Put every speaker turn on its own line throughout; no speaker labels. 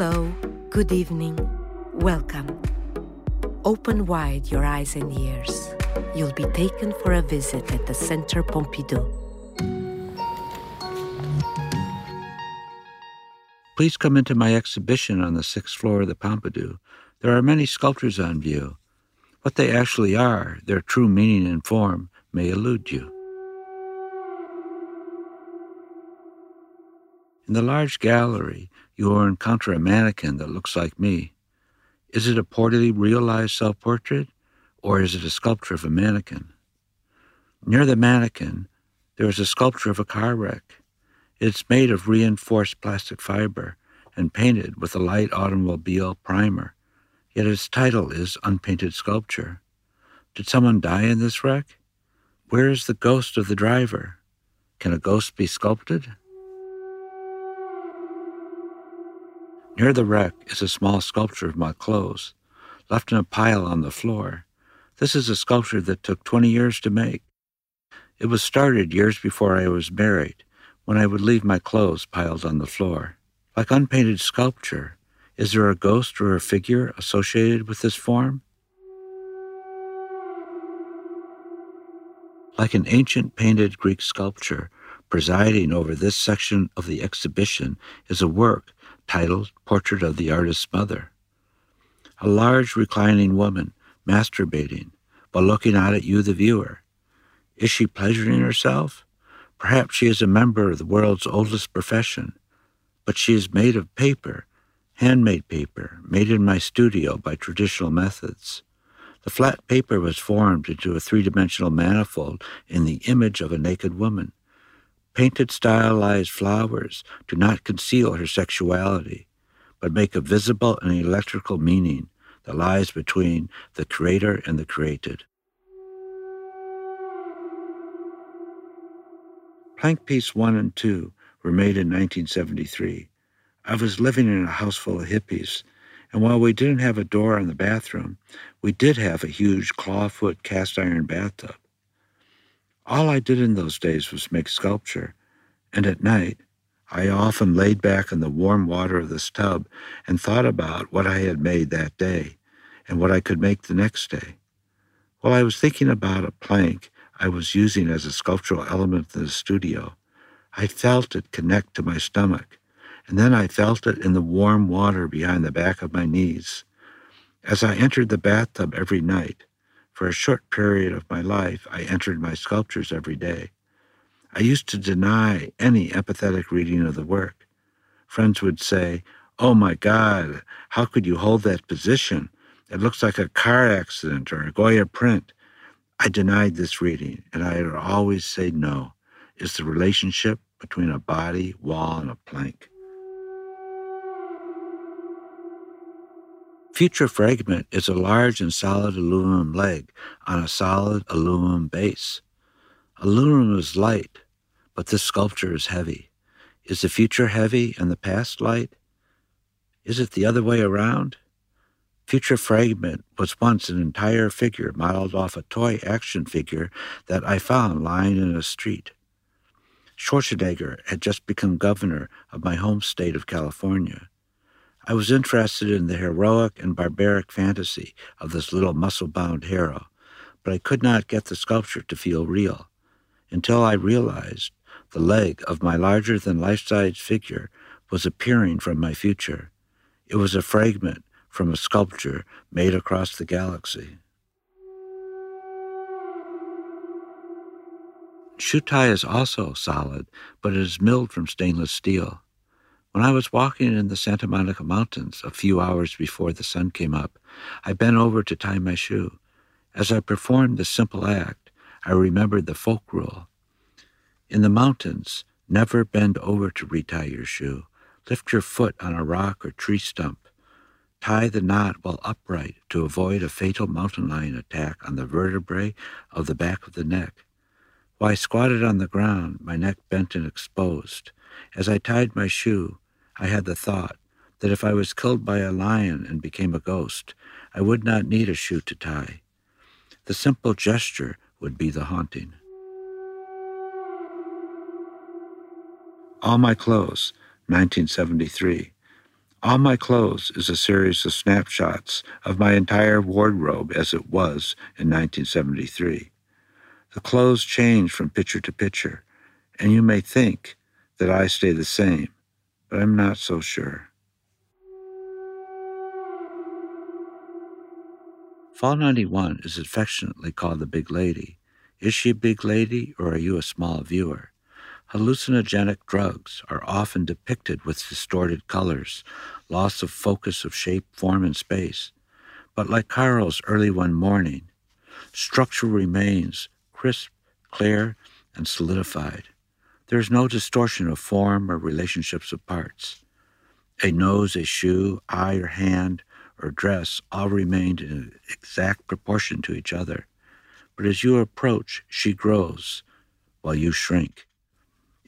Hello, good evening, welcome. Open wide your eyes and ears. You'll be taken for a visit at the Centre Pompidou.
Please come into my exhibition on the sixth floor of the Pompidou. There are many sculptures on view. What they actually are, their true meaning and form, may elude you. In the large gallery, you will encounter a mannequin that looks like me. Is it a poorly realized self portrait, or is it a sculpture of a mannequin? Near the mannequin, there is a sculpture of a car wreck. It's made of reinforced plastic fiber and painted with a light automobile primer, yet its title is Unpainted Sculpture. Did someone die in this wreck? Where is the ghost of the driver? Can a ghost be sculpted? Near the wreck is a small sculpture of my clothes, left in a pile on the floor. This is a sculpture that took 20 years to make. It was started years before I was married, when I would leave my clothes piled on the floor. Like unpainted sculpture, is there a ghost or a figure associated with this form? Like an ancient painted Greek sculpture, presiding over this section of the exhibition is a work titled Portrait of the Artist's Mother. A large reclining woman masturbating while looking out at you, the viewer. Is she pleasuring herself? Perhaps she is a member of the world's oldest profession, but she is made of paper, handmade paper, made in my studio by traditional methods. The flat paper was formed into a three dimensional manifold in the image of a naked woman. Painted stylized flowers do not conceal her sexuality, but make a visible and electrical meaning that lies between the creator and the created. Plank Piece 1 and 2 were made in 1973. I was living in a house full of hippies, and while we didn't have a door in the bathroom, we did have a huge clawfoot cast iron bathtub. All I did in those days was make sculpture, and at night I often laid back in the warm water of this tub and thought about what I had made that day and what I could make the next day. While I was thinking about a plank I was using as a sculptural element in the studio, I felt it connect to my stomach, and then I felt it in the warm water behind the back of my knees. As I entered the bathtub every night, for a short period of my life, I entered my sculptures every day. I used to deny any empathetic reading of the work. Friends would say, Oh my God, how could you hold that position? It looks like a car accident or a Goya print. I denied this reading, and I would always say no. It's the relationship between a body, wall, and a plank. Future Fragment is a large and solid aluminum leg on a solid aluminum base. Aluminum is light, but this sculpture is heavy. Is the future heavy and the past light? Is it the other way around? Future Fragment was once an entire figure modeled off a toy action figure that I found lying in a street. Schwarzenegger had just become governor of my home state of California. I was interested in the heroic and barbaric fantasy of this little muscle bound hero, but I could not get the sculpture to feel real until I realized the leg of my larger than life size figure was appearing from my future. It was a fragment from a sculpture made across the galaxy. Shoe Tie is also solid, but it is milled from stainless steel. When I was walking in the Santa Monica Mountains a few hours before the sun came up, I bent over to tie my shoe. As I performed this simple act, I remembered the folk rule. In the mountains, never bend over to retie your shoe. Lift your foot on a rock or tree stump. Tie the knot while upright to avoid a fatal mountain lion attack on the vertebrae of the back of the neck. While I squatted on the ground, my neck bent and exposed, as I tied my shoe, I had the thought that if I was killed by a lion and became a ghost, I would not need a shoe to tie. The simple gesture would be the haunting. All My Clothes, 1973. All My Clothes is a series of snapshots of my entire wardrobe as it was in 1973. The clothes change from picture to picture, and you may think that I stay the same, I'm not so sure. Fall 91 is affectionately called the Big Lady. Is she a big lady or are you a small viewer? Hallucinogenic drugs are often depicted with distorted colors, loss of focus of shape, form, and space. But like Caro's early one morning, structure remains crisp, clear, and solidified. There is no distortion of form or relationships of parts. A nose, a shoe, eye or hand, or dress all remained in exact proportion to each other. But as you approach, she grows while you shrink.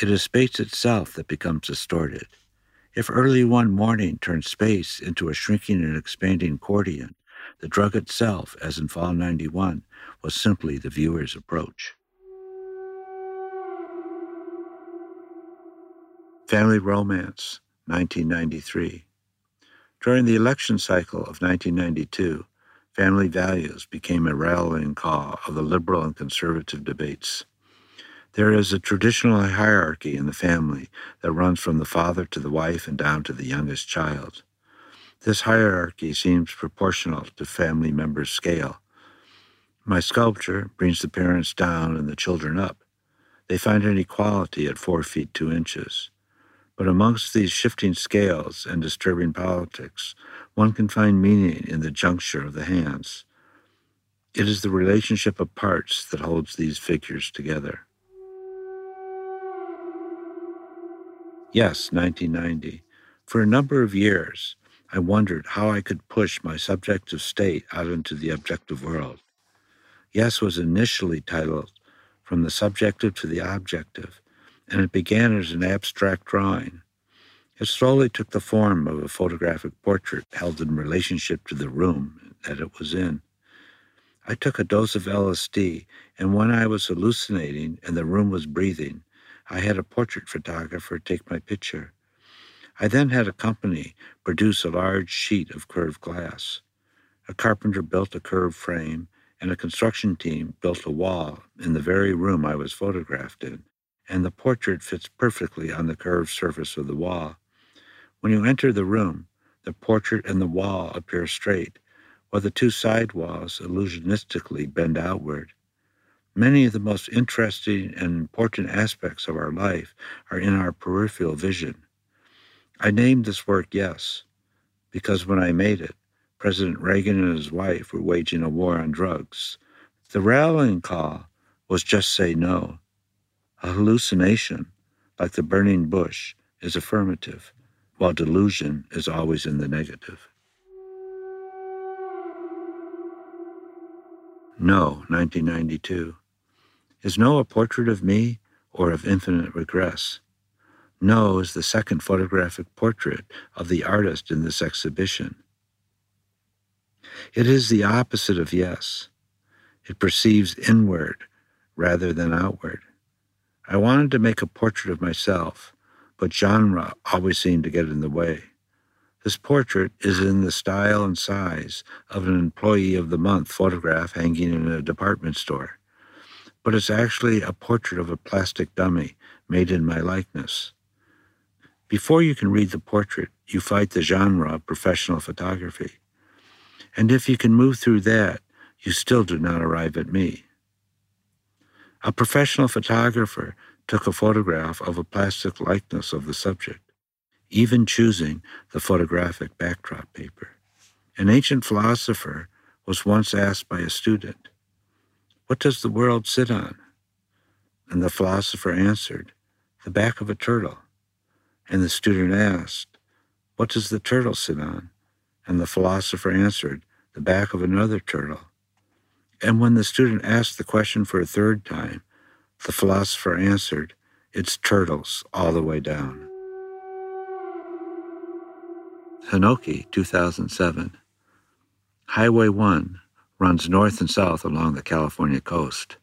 It is space itself that becomes distorted. If early one morning turned space into a shrinking and expanding accordion, the drug itself, as in Fall 91, was simply the viewer's approach. Family Romance, 1993. During the election cycle of 1992, family values became a rallying call of the liberal and conservative debates. There is a traditional hierarchy in the family that runs from the father to the wife and down to the youngest child. This hierarchy seems proportional to family members' scale. My sculpture brings the parents down and the children up. They find an equality at four feet two inches. But amongst these shifting scales and disturbing politics, one can find meaning in the juncture of the hands. It is the relationship of parts that holds these figures together. Yes, 1990. For a number of years, I wondered how I could push my subjective state out into the objective world. Yes was initially titled From the Subjective to the Objective, and it began as an abstract drawing. It slowly took the form of a photographic portrait held in relationship to the room that it was in. I took a dose of LSD, and when I was hallucinating and the room was breathing, I had a portrait photographer take my picture. I then had a company produce a large sheet of curved glass. A carpenter built a curved frame, and a construction team built a wall in the very room I was photographed in, and the portrait fits perfectly on the curved surface of the wall. When you enter the room, the portrait and the wall appear straight, while the two side walls illusionistically bend outward. Many of the most interesting and important aspects of our life are in our peripheral vision. I named this work Yes, because when I made it, President Reagan and his wife were waging a war on drugs. The rallying call was just say no. A hallucination, like the burning bush, is affirmative, while delusion is always in the negative. No, 1992. Is No a portrait of me or of infinite regress? No is the second photographic portrait of the artist in this exhibition. It is the opposite of yes. It perceives inward rather than outward. I wanted to make a portrait of myself, but genre always seemed to get in the way. This portrait is in the style and size of an employee of the month photograph hanging in a department store but it's actually a portrait of a plastic dummy made in my likeness. Before you can read the portrait, you fight the genre of professional photography. And if you can move through that, you still do not arrive at me. A professional photographer took a photograph of a plastic likeness of the subject, even choosing the photographic backdrop paper. An ancient philosopher was once asked by a student, what does the world sit on? And the philosopher answered, The back of a turtle. And the student asked, What does the turtle sit on? And the philosopher answered, The back of another turtle. And when the student asked the question for a third time, the philosopher answered, It's turtles all the way down. Hinoki, 2007. Highway 1, runs north and south along the California coast.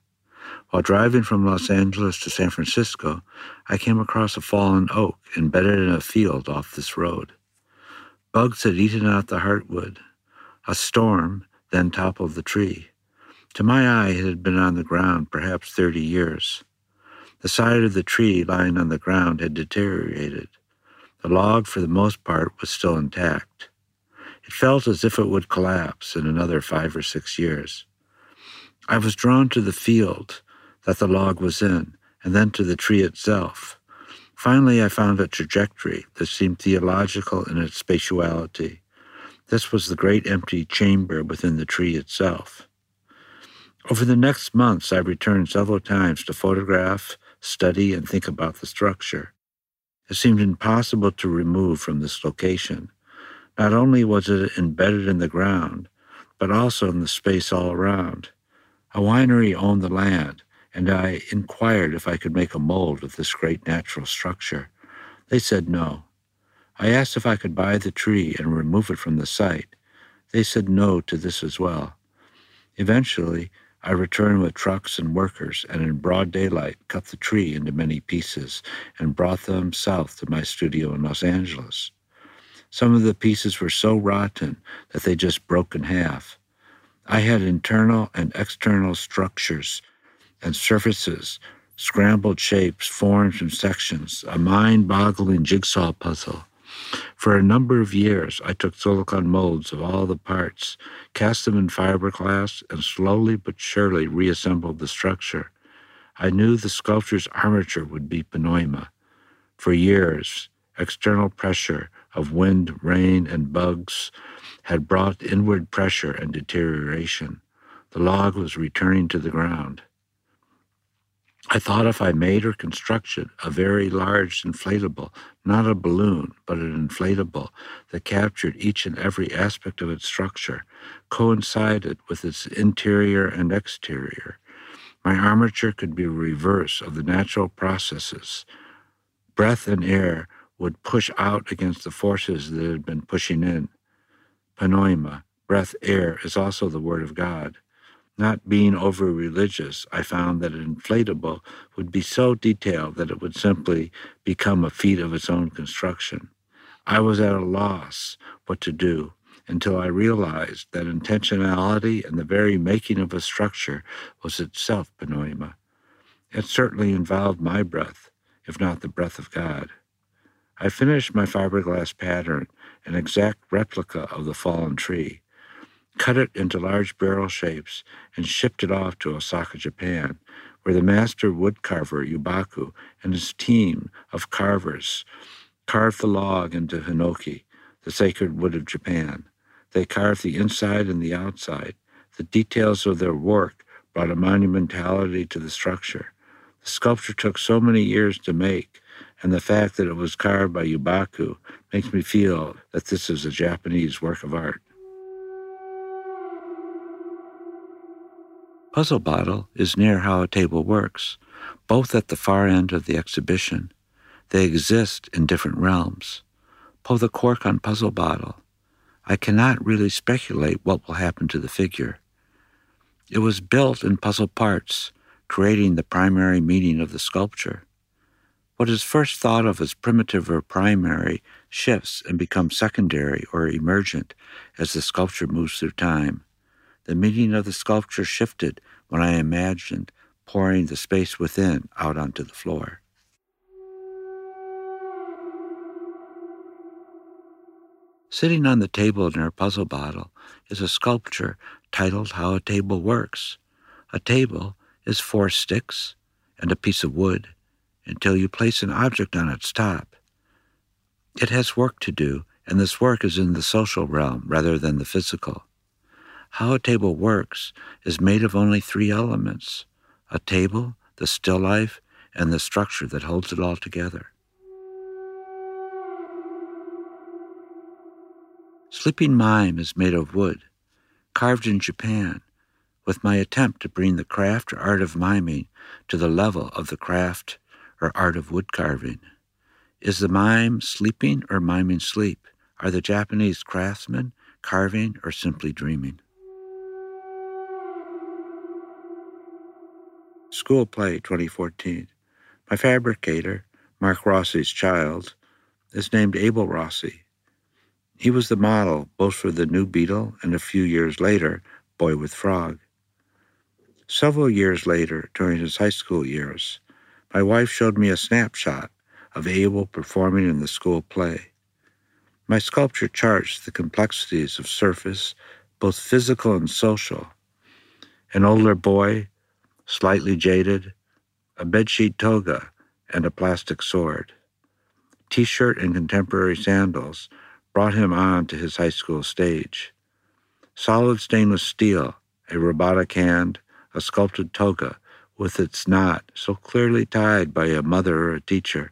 While driving from Los Angeles to San Francisco, I came across a fallen oak embedded in a field off this road. Bugs had eaten out the heartwood. A storm then toppled the tree. To my eye, it had been on the ground perhaps thirty years. The side of the tree lying on the ground had deteriorated. The log, for the most part, was still intact. It felt as if it would collapse in another five or six years. I was drawn to the field that the log was in, and then to the tree itself. Finally, I found a trajectory that seemed theological in its spatiality. This was the great empty chamber within the tree itself. Over the next months, I returned several times to photograph, study, and think about the structure. It seemed impossible to remove from this location. Not only was it embedded in the ground, but also in the space all around. A winery owned the land, and I inquired if I could make a mold of this great natural structure. They said no. I asked if I could buy the tree and remove it from the site. They said no to this as well. Eventually, I returned with trucks and workers, and in broad daylight cut the tree into many pieces and brought them south to my studio in Los Angeles. Some of the pieces were so rotten that they just broke in half. I had internal and external structures and surfaces, scrambled shapes, forms, and sections, a mind boggling jigsaw puzzle. For a number of years, I took silicon molds of all the parts, cast them in fiberglass, and slowly but surely reassembled the structure. I knew the sculpture's armature would be pneuma. For years, external pressure of wind, rain, and bugs had brought inward pressure and deterioration. The log was returning to the ground. I thought if I made or constructed a very large inflatable, not a balloon, but an inflatable that captured each and every aspect of its structure, coincided with its interior and exterior, my armature could be a reverse of the natural processes. Breath and air would push out against the forces that had been pushing in. Pneuma, breath, air, is also the word of God. Not being over religious, I found that an inflatable would be so detailed that it would simply become a feat of its own construction. I was at a loss what to do until I realized that intentionality and the very making of a structure was itself pneuma. It certainly involved my breath, if not the breath of God. I finished my fiberglass pattern, an exact replica of the fallen tree cut it into large barrel shapes, and shipped it off to Osaka, Japan, where the master woodcarver Yuboku and his team of carvers carved the log into hinoki, the sacred wood of Japan. They carved the inside and the outside. The details of their work brought a monumentality to the structure. The sculpture took so many years to make, and the fact that it was carved by Yuboku makes me feel that this is a Japanese work of art. Puzzle Bottle is near how a table works, both at the far end of the exhibition. They exist in different realms. Pull the cork on Puzzle Bottle. I cannot really speculate what will happen to the figure. It was built in puzzle parts, creating the primary meaning of the sculpture. What is first thought of as primitive or primary shifts and becomes secondary or emergent as the sculpture moves through time. The meaning of the sculpture shifted when I imagined pouring the space within out onto the floor. Sitting on the table near a puzzle bottle is a sculpture titled How a Table Works. A table is four sticks and a piece of wood until you place an object on its top. It has work to do, and this work is in the social realm rather than the physical. How a table works is made of only three elements a table, the still life, and the structure that holds it all together. Sleeping Mime is made of wood, carved in Japan, with my attempt to bring the craft or art of miming to the level of the craft or art of wood carving. Is the mime sleeping or miming sleep? Are the Japanese craftsmen carving or simply dreaming? School Play 2014. My fabricator, Mark Rossi's child, is named Abel Rossi. He was the model both for the new Beetle and a few years later, Boy with Frog. Several years later, during his high school years, my wife showed me a snapshot of Abel performing in the school play. My sculpture charts the complexities of surface, both physical and social. An older boy, slightly jaded, a bedsheet toga, and a plastic sword. T shirt and contemporary sandals brought him on to his high school stage. Solid stainless steel, a robotic hand, a sculpted toga with its knot so clearly tied by a mother or a teacher,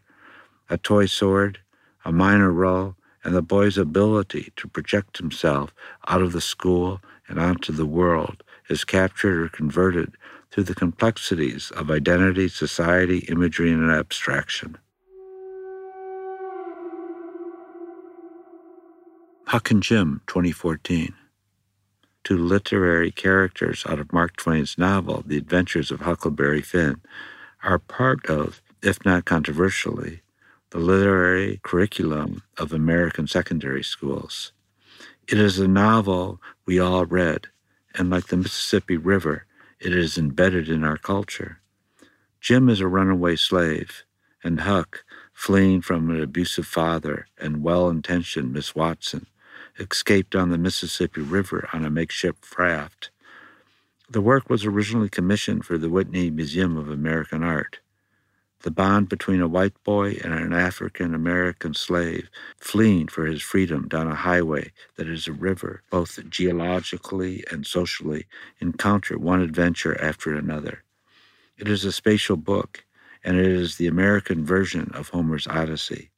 a toy sword, a minor role, and the boy's ability to project himself out of the school and onto the world is captured or converted through the complexities of identity, society, imagery, and abstraction. Huck and Jim, 2014. Two literary characters out of Mark Twain's novel, The Adventures of Huckleberry Finn, are part of, if not controversially, the literary curriculum of American secondary schools. It is a novel we all read, and like the Mississippi River, it is embedded in our culture. Jim is a runaway slave, and Huck, fleeing from an abusive father and well intentioned Miss Watson, escaped on the Mississippi River on a makeshift raft. The work was originally commissioned for the Whitney Museum of American Art. The bond between a white boy and an African American slave fleeing for his freedom down a highway that is a river, both geologically and socially, encounter one adventure after another. It is a spatial book, and it is the American version of Homer's Odyssey.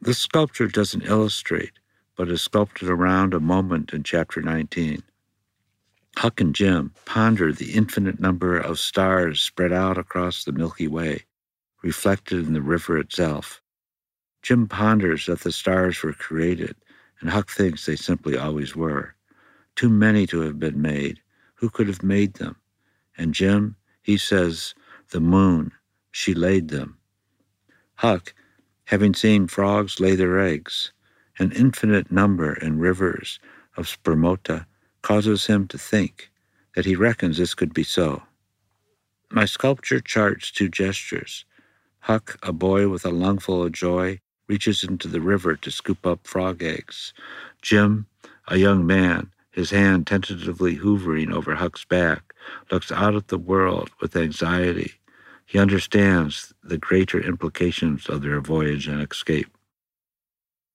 This sculpture doesn't illustrate, but is sculpted around a moment in chapter 19. Huck and Jim ponder the infinite number of stars spread out across the Milky Way, reflected in the river itself. Jim ponders that the stars were created, and Huck thinks they simply always were. Too many to have been made. Who could have made them? And Jim, he says, the moon, she laid them. Huck, having seen frogs lay their eggs, an infinite number in rivers of spermata causes him to think that he reckons this could be so. My sculpture charts two gestures. Huck, a boy with a lungful of joy, reaches into the river to scoop up frog eggs. Jim, a young man, his hand tentatively hovering over Huck's back, looks out at the world with anxiety. He understands the greater implications of their voyage and escape.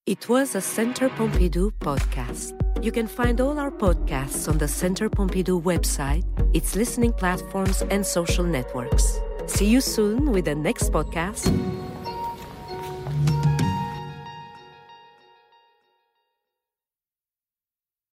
It was a Centre Pompidou podcast. You can find all our podcasts on the Centre Pompidou website, its listening platforms, and social networks. See you soon with the next podcast.